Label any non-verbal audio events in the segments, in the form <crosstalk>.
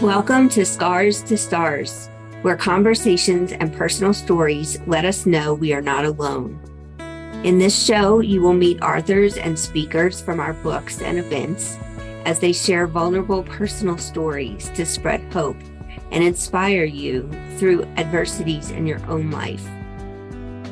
Welcome to Scars to Stars, where conversations and personal stories let us know we are not alone. In this show, you will meet authors and speakers from our books and events as they share vulnerable personal stories to spread hope and inspire you through adversities in your own life.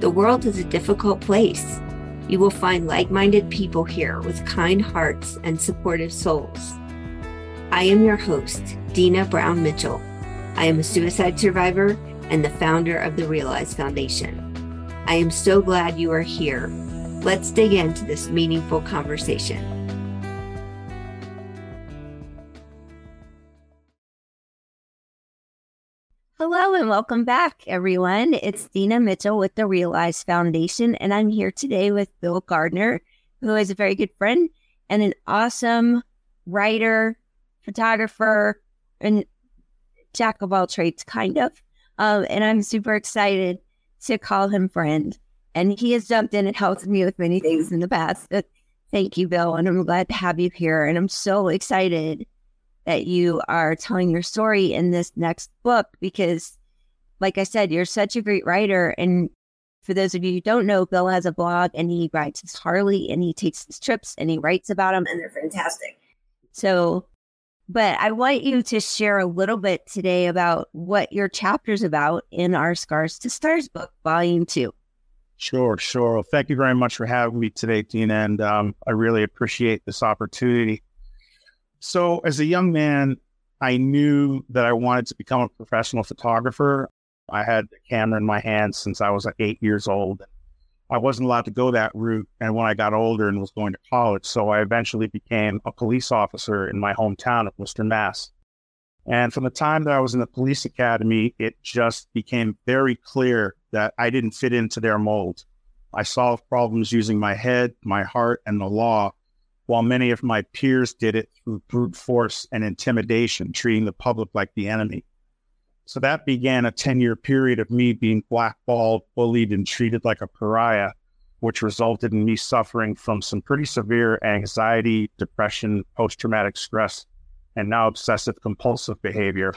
The world is a difficult place. You will find like minded people here with kind hearts and supportive souls. I am your host, Deana Brown Mitchell. I am a suicide survivor and the founder of the Realize Foundation. I am so glad you are here. Let's dig into this meaningful conversation. Hello and welcome back, everyone. It's Deana Mitchell with the Realize Foundation, and I'm here today with Bil Gardiner, who is a very good friend and an awesome writer, photographer, and jack of all trades, kind of. Um, and I'm super excited to call him friend. And he has jumped in and helped me with many things in the past. But thank you, Bil. And I'm glad to have you here. And I'm so excited that you are telling your story in this next book because, like I said, you're such a great writer. And for those of you who don't know, Bil has a blog and he rides his Harley and he takes his trips and he writes about them, and they're fantastic. So but I want you to share a little bit today about what your chapter's about in our Scars to Stars book, volume two. Sure, sure. Well, thank you very much for having me today, Deana, and um, I really appreciate this opportunity. So, as a young man, I knew that I wanted to become a professional photographer. I had a camera in my hand since I was eight years old. I wasn't allowed to go that route. And when I got older and was going to college, so I eventually became a police officer in my hometown of Worcester, Mass. And from the time that I was in the police academy, it just became very clear that I didn't fit into their mold. I solved problems using my head, my heart, and the law, while many of my peers did it through brute force and intimidation, treating the public like the enemy. So that began a 10 year period of me being blackballed, bullied, and treated like a pariah, which resulted in me suffering from some pretty severe anxiety, depression, post traumatic stress, and now obsessive compulsive behavior.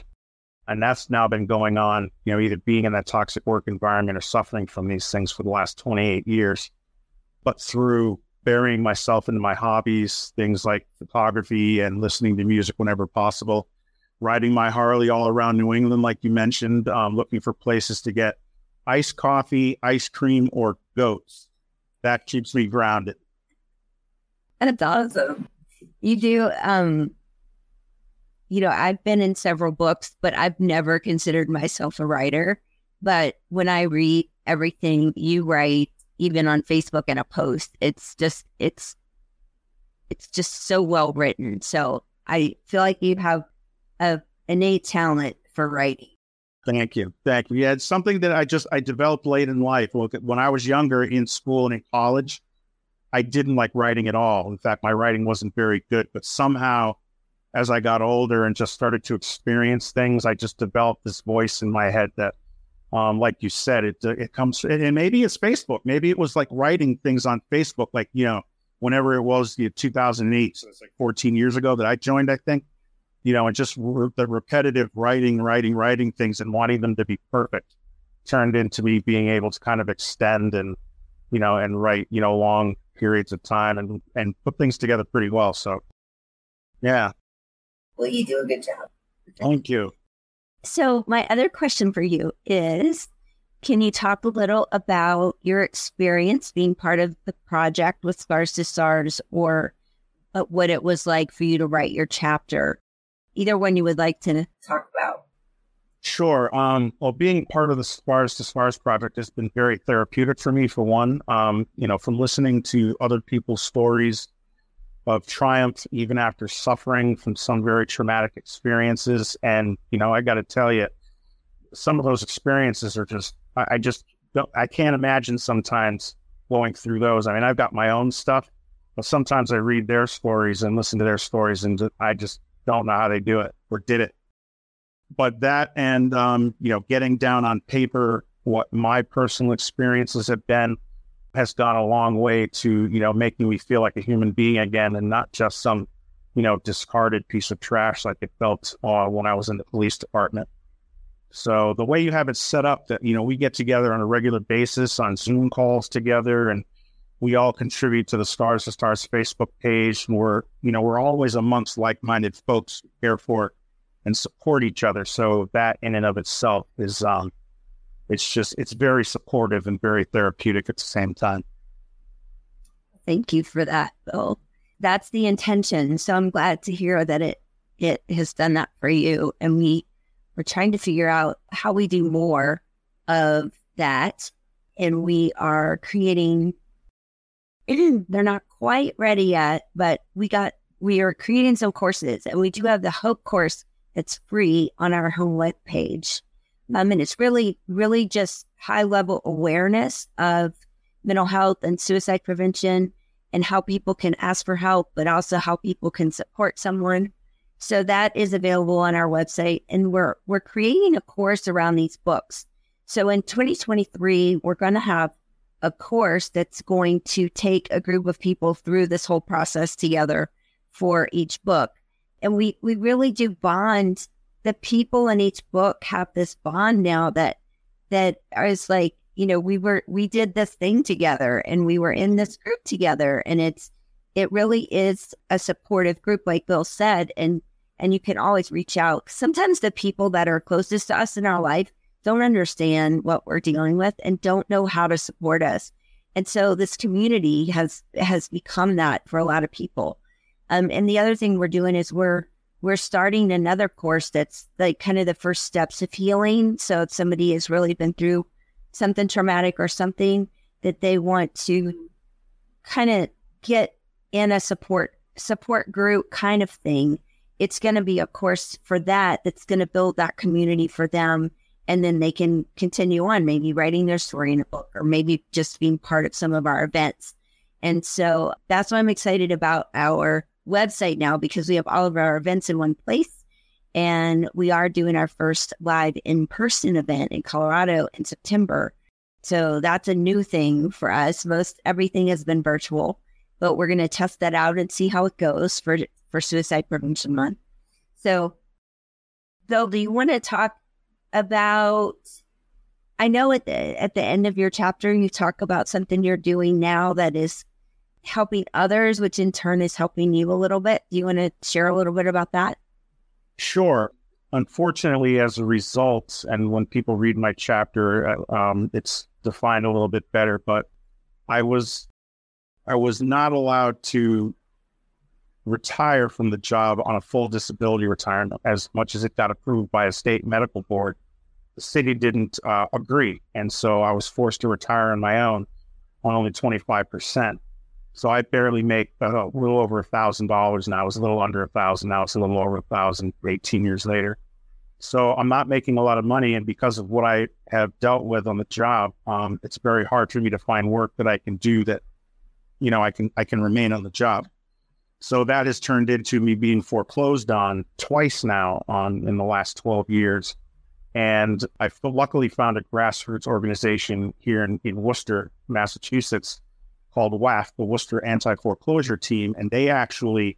And that's now been going on, you know, either being in that toxic work environment or suffering from these things for the last 28 years. But through burying myself into my hobbies, things like photography and listening to music whenever possible, riding my Harley all around New England, like you mentioned, um, looking for places to get iced coffee, ice cream, or goats. That keeps me grounded. That's awesome. You do, um, you know, I've been in several books, but I've never considered myself a writer. But when I read everything you write, even on Facebook and a post, it's just, it's, it's just so well written. So I feel like you have of innate talent for writing. Thank you. Thank you. Yeah, it's something that I just I developed late in life. When I was younger in school and in college, I didn't like writing at all. In fact, my writing wasn't very good. But somehow, as I got older and just started to experience things, I just developed this voice in my head that, um, like you said, it it comes and maybe it's Facebook. Maybe it was like writing things on Facebook, like you know, whenever it was, you know, 2008. So it's like 14 years ago that I joined. I think you know, and just re- the repetitive writing, writing, writing things and wanting them to be perfect turned into me being able to kind of extend and, you know, and write, you know, long periods of time and, and put things together pretty well. So, yeah. Well, you do a good job. Thank you. So, my other question for you is can you talk a little about your experience being part of the project with Scars to Stars or uh, what it was like for you to write your chapter either one you would like to talk about. Sure. Um, well, being part of the Scars to Stars project has been very therapeutic for me, for one. Um, you know, from listening to other people's stories of triumph, even after suffering from some very traumatic experiences. And, you know, I got to tell you, some of those experiences are just, I, I just don't, I can't imagine sometimes going through those. I mean, I've got my own stuff, but sometimes I read their stories and listen to their stories, and I just don't know how they do it or did it. But that and, um, you know, getting down on paper what my personal experiences have been has gone a long way to, you know, making me feel like a human being again and not just some, you know, discarded piece of trash like it felt uh, when I was in the police department. So the way you have it set up that, you know, we get together on a regular basis on Zoom calls together and we all contribute to the Scars to Stars Facebook page. We're, you know, we're always amongst like-minded folks care for and support each other. So that in and of itself is, um, it's just, it's very supportive and very therapeutic at the same time. Thank you for that, Bil. That's the intention. So I'm glad to hear that it, it has done that for you. And we, we're trying to figure out how we do more of that. And we are creating they're not quite ready yet, but we got we are creating some courses and we do have the Hope course that's free on our home web page. Um, and it's really, really just high level awareness of mental health and suicide prevention and how people can ask for help, but also how people can support someone. So that is available on our website. And we're we're creating a course around these books. So in 2023, we're going to have a course that's going to take a group of people through this whole process together for each book. And we, we really do bond. The people in each book have this bond now that, that is like, you know, we were, we did this thing together and we were in this group together and it's, it really is a supportive group, like Bil said. And, and you can always reach out. Sometimes the people that are closest to us in our life don't understand what we're dealing with and don't know how to support us. And so this community has has become that for a lot of people. Um, and the other thing we're doing is we're we're starting another course that's like kind of the first steps of healing. So if somebody has really been through something traumatic or something that they want to kind of get in a support support group kind of thing, it's going to be a course for that that's going to build that community for them and then they can continue on, maybe writing their story in a book or maybe just being part of some of our events. And so that's why I'm excited about our website now because we have all of our events in one place. And we are doing our first live in person event in Colorado in September. So that's a new thing for us. Most everything has been virtual, but we're going to test that out and see how it goes for for Suicide Prevention Month. So, Bil, do you want to talk about I know at the at the end of your chapter you talk about something you're doing now that is helping others, which in turn is helping you a little bit. Do you want to share a little bit about that? Sure. Unfortunately, as a result, and when people read my chapter, uh, um, it's defined a little bit better. But I was I was not allowed to retire from the job on a full disability retirement as much as it got approved by a state medical board. The city didn't uh, agree. And so I was forced to retire on my own on only 25%. So I barely make uh, a little over a thousand dollars now. It was a little under a thousand. Now it's a little over a thousand 18 years later. So I'm not making a lot of money. And because of what I have dealt with on the job, um, it's very hard for me to find work that I can do that, you know, I can, I can remain on the job. So that has turned into me being foreclosed on twice now on in the last 12 years. And I luckily found a grassroots organization here in, in Worcester, Massachusetts, called WAF, the Worcester Anti Foreclosure Team. And they actually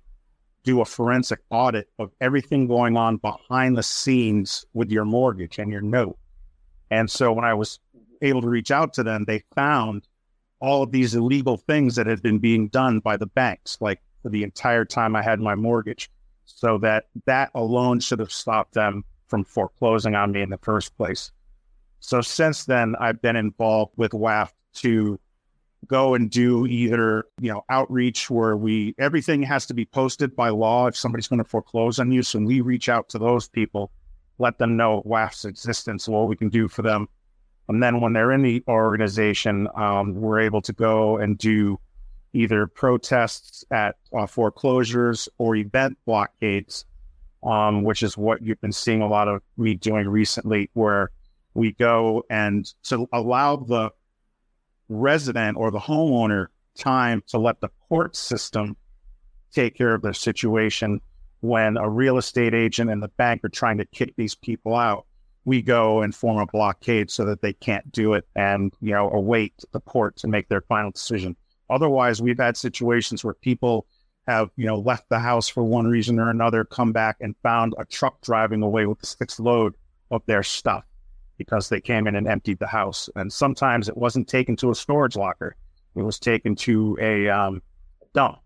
do a forensic audit of everything going on behind the scenes with your mortgage and your note. And so when I was able to reach out to them, they found all of these illegal things that had been being done by the banks, like for the entire time I had my mortgage. So that that alone should have stopped them from foreclosing on me in the first place. So since then, I've been involved with WAF to go and do either you know outreach where we everything has to be posted by law if somebody's going to foreclose on you. So we reach out to those people, let them know WAF's existence, what we can do for them, and then when they're in the organization, um, we're able to go and do either protests at uh, foreclosures or event blockades, um, which is what you've been seeing a lot of me doing recently, where we go and to allow the resident or the homeowner time to let the court system take care of their situation when a real estate agent and the bank are trying to kick these people out. We go and form a blockade so that they can't do it and you know await the court to make their final decision Otherwise, we've had situations where people have, you know, left the house for one reason or another, come back and found a truck driving away with a six load of their stuff because they came in and emptied the house. And sometimes it wasn't taken to a storage locker; it was taken to a um, dump.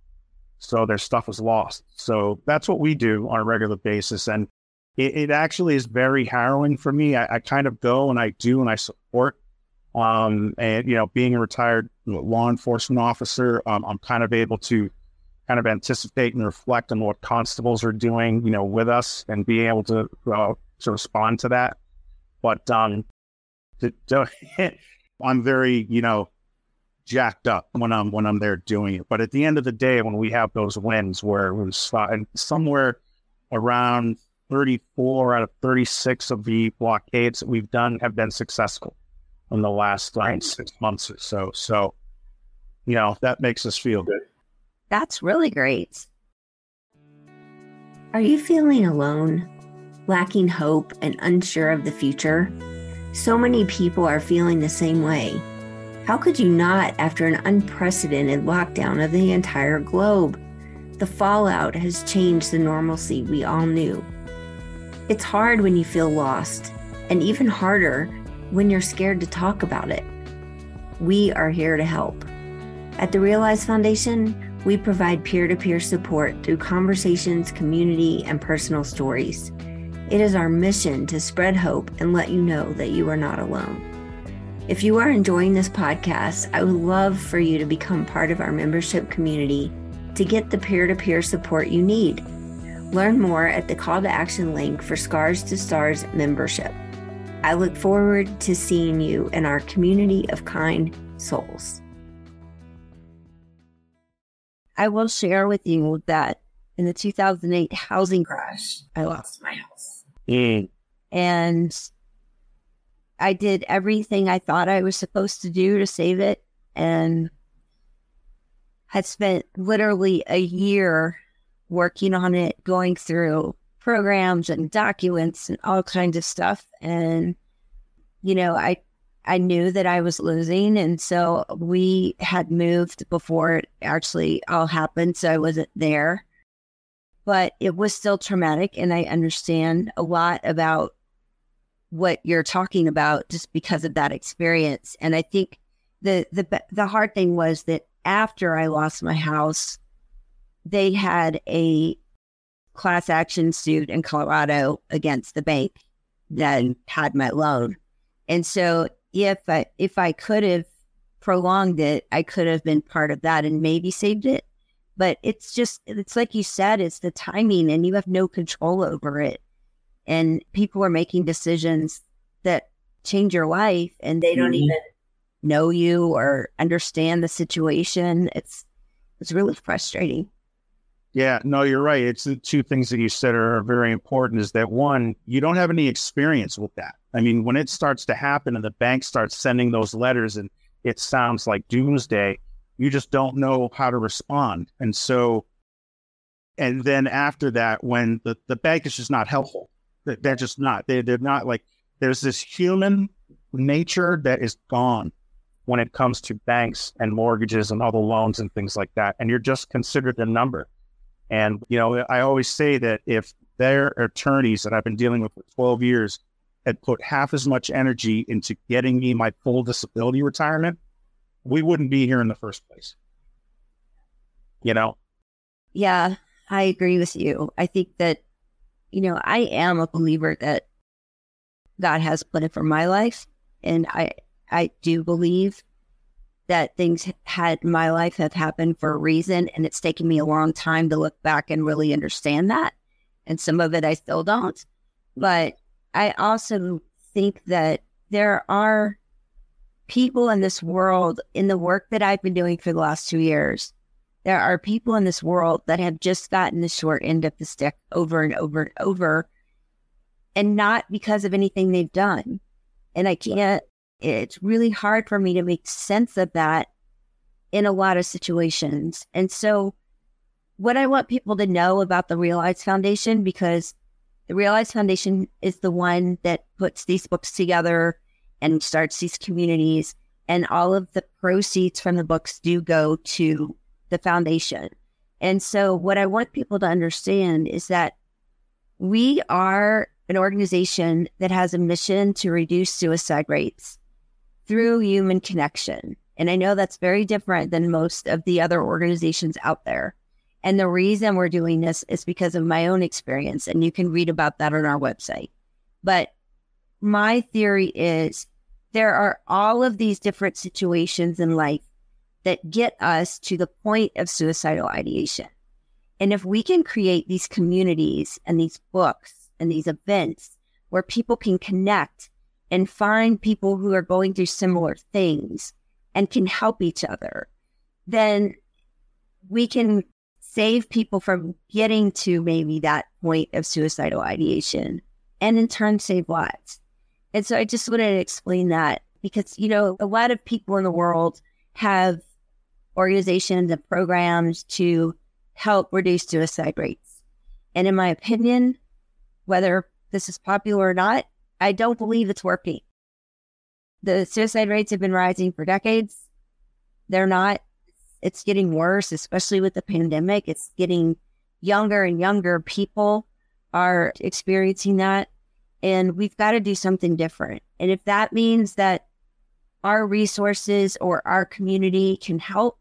So their stuff was lost. So that's what we do on a regular basis, and it, it actually is very harrowing for me. I, I, kind of go and I do and I support. Um, and you know, being a retired law enforcement officer, um, I'm kind of able to kind of anticipate and reflect on what constables are doing, you know, with us and be able to uh, to respond to that. But um, to, to, <laughs> I'm very, you know, jacked up when I'm when I'm there doing it. But at the end of the day, when we have those wins where it was uh, and somewhere around 34 out of 36 of the blockades that we've done have been successful in the last uh, six months or so. So, you know, that makes us feel good. That's really great. Are you feeling alone, lacking hope, and unsure of the future? So many people are feeling the same way. How could you not after an unprecedented lockdown of the entire globe? The fallout has changed the normalcy we all knew. It's hard when you feel lost, and even harder when you're scared to talk about it. We are here to help. At the Realize Foundation, we provide peer to peer support through conversations, community, and personal stories. It is our mission to spread hope and let you know that you are not alone. If you are enjoying this podcast, I would love for you to become part of our membership community to get the peer to peer support you need. Learn more at the call to action link for Scars to Stars membership. I look forward to seeing you in our community of kind souls. I will share with you that in the 2008 housing crash, I lost my house. Mm. And I did everything I thought I was supposed to do to save it and had spent literally a year working on it, going through programs and documents and all kinds of stuff. And, you know, I I knew that I was losing. And so we had moved before it actually all happened. So I wasn't there. But it was still traumatic. And I understand a lot about what you're talking about just because of that experience. And I think the the the hard thing was that after I lost my house, they had a class action suit in Colorado against the bank that had my loan. And so if I if I could have prolonged it, I could have been part of that and maybe saved it. But it's just it's like you said, it's the timing and you have no control over it. And people are making decisions that change your life and they don't mm-hmm. even know you or understand the situation. It's it's really frustrating. Yeah, no, you're right. It's the two things that you said are very important is that one, you don't have any experience with that. I mean, when it starts to happen and the bank starts sending those letters and it sounds like doomsday, you just don't know how to respond. And so, and then after that, when the, the bank is just not helpful, they're just not, they, they're not like, there's this human nature that is gone when it comes to banks and mortgages and other loans and things like that. And you're just considered a number. And, you know, I always say that if their attorneys that I've been dealing with for 12 years had put half as much energy into getting me my full disability retirement, we wouldn't be here in the first place. You know? Yeah, I agree with you. I think that, you know, I am a believer that God has a plan for my life. And I, I do believe that things had my life have happened for a reason. And it's taken me a long time to look back and really understand that. And some of it I still don't. But I also think that there are people in this world, in the work that I've been doing for the last two years, there are people in this world that have just gotten the short end of the stick over and over and over, and not because of anything they've done. And I can't, it's really hard for me to make sense of that in a lot of situations. And so, what I want people to know about the Realize Foundation, because the Realize Foundation is the one that puts these books together and starts these communities. And all of the proceeds from the books do go to the foundation. And so, what I want people to understand is that we are an organization that has a mission to reduce suicide rates through human connection. And I know that's very different than most of the other organizations out there. And the reason we're doing this is because of my own experience. And you can read about that on our website. But my theory is there are all of these different situations in life that get us to the point of suicidal ideation. And if we can create these communities and these books and these events where people can connect and find people who are going through similar things and can help each other, then we can save people from getting to maybe that point of suicidal ideation and in turn save lives. And so I just wanted to explain that because, you know, a lot of people in the world have organizations and programs to help reduce suicide rates. And in my opinion, whether this is popular or not, I don't believe it's working. The suicide rates have been rising for decades. They're not, it's getting worse, especially with the pandemic. It's getting younger and younger people are experiencing that. And we've got to do something different. And if that means that our resources or our community can help,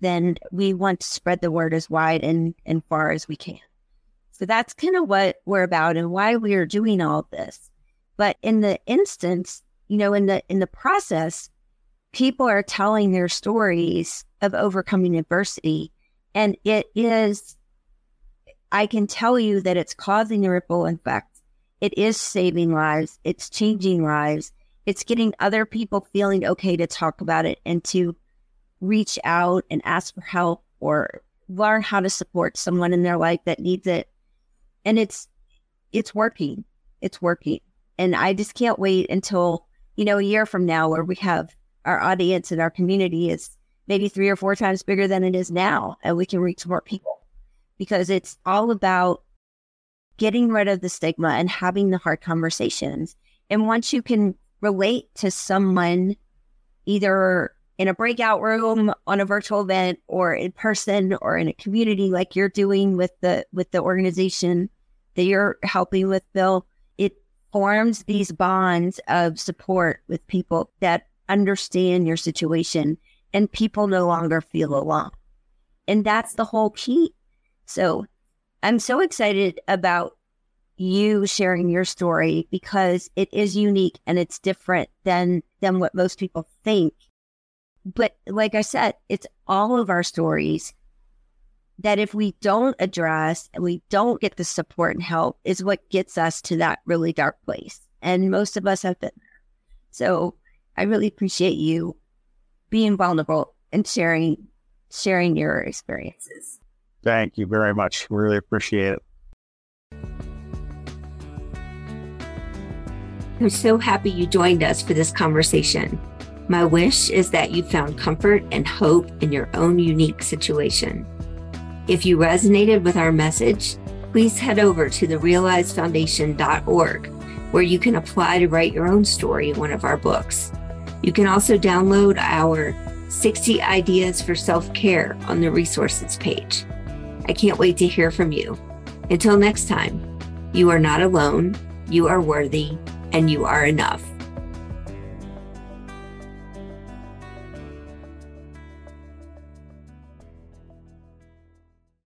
then we want to spread the word as wide and, and far as we can. So that's kind of what we're about and why we are doing all this. But in the instance, you know, in the in the process, people are telling their stories of overcoming adversity. And it is, I can tell you that it's causing a ripple effect. It is saving lives. It's changing lives. It's getting other people feeling okay to talk about it and to reach out and ask for help or learn how to support someone in their life that needs it. And it's it's working. It's working. And I just can't wait until, you know, a year from now where we have our audience and our community is maybe three or four times bigger than it is now and we can reach more people because it's all about getting rid of the stigma and having the hard conversations. And once you can relate to someone either in a breakout room on a virtual event or in person or in a community like you're doing with the with the organization that you're helping with Bil forms these bonds of support with people that understand your situation and people no longer feel alone. And that's the whole key. So i'm so excited about you sharing your story because it is unique and it's different than than what most people think. But like I said, it's all of our stories that if we don't address and we don't get the support and help is what gets us to that really dark place. And most of us have been there. So I really appreciate you being vulnerable and sharing sharing your experiences. Thank you very much. Really appreciate it. I'm so happy you joined us for this conversation. My wish is that you found comfort and hope in your own unique situation. If you resonated with our message, please head over to therealizefoundation.org where you can apply to write your own story in one of our books. You can also download our 60 Ideas for Self Care on the resources page. I can't wait to hear from you. Until next time, you are not alone, you are worthy, and you are enough.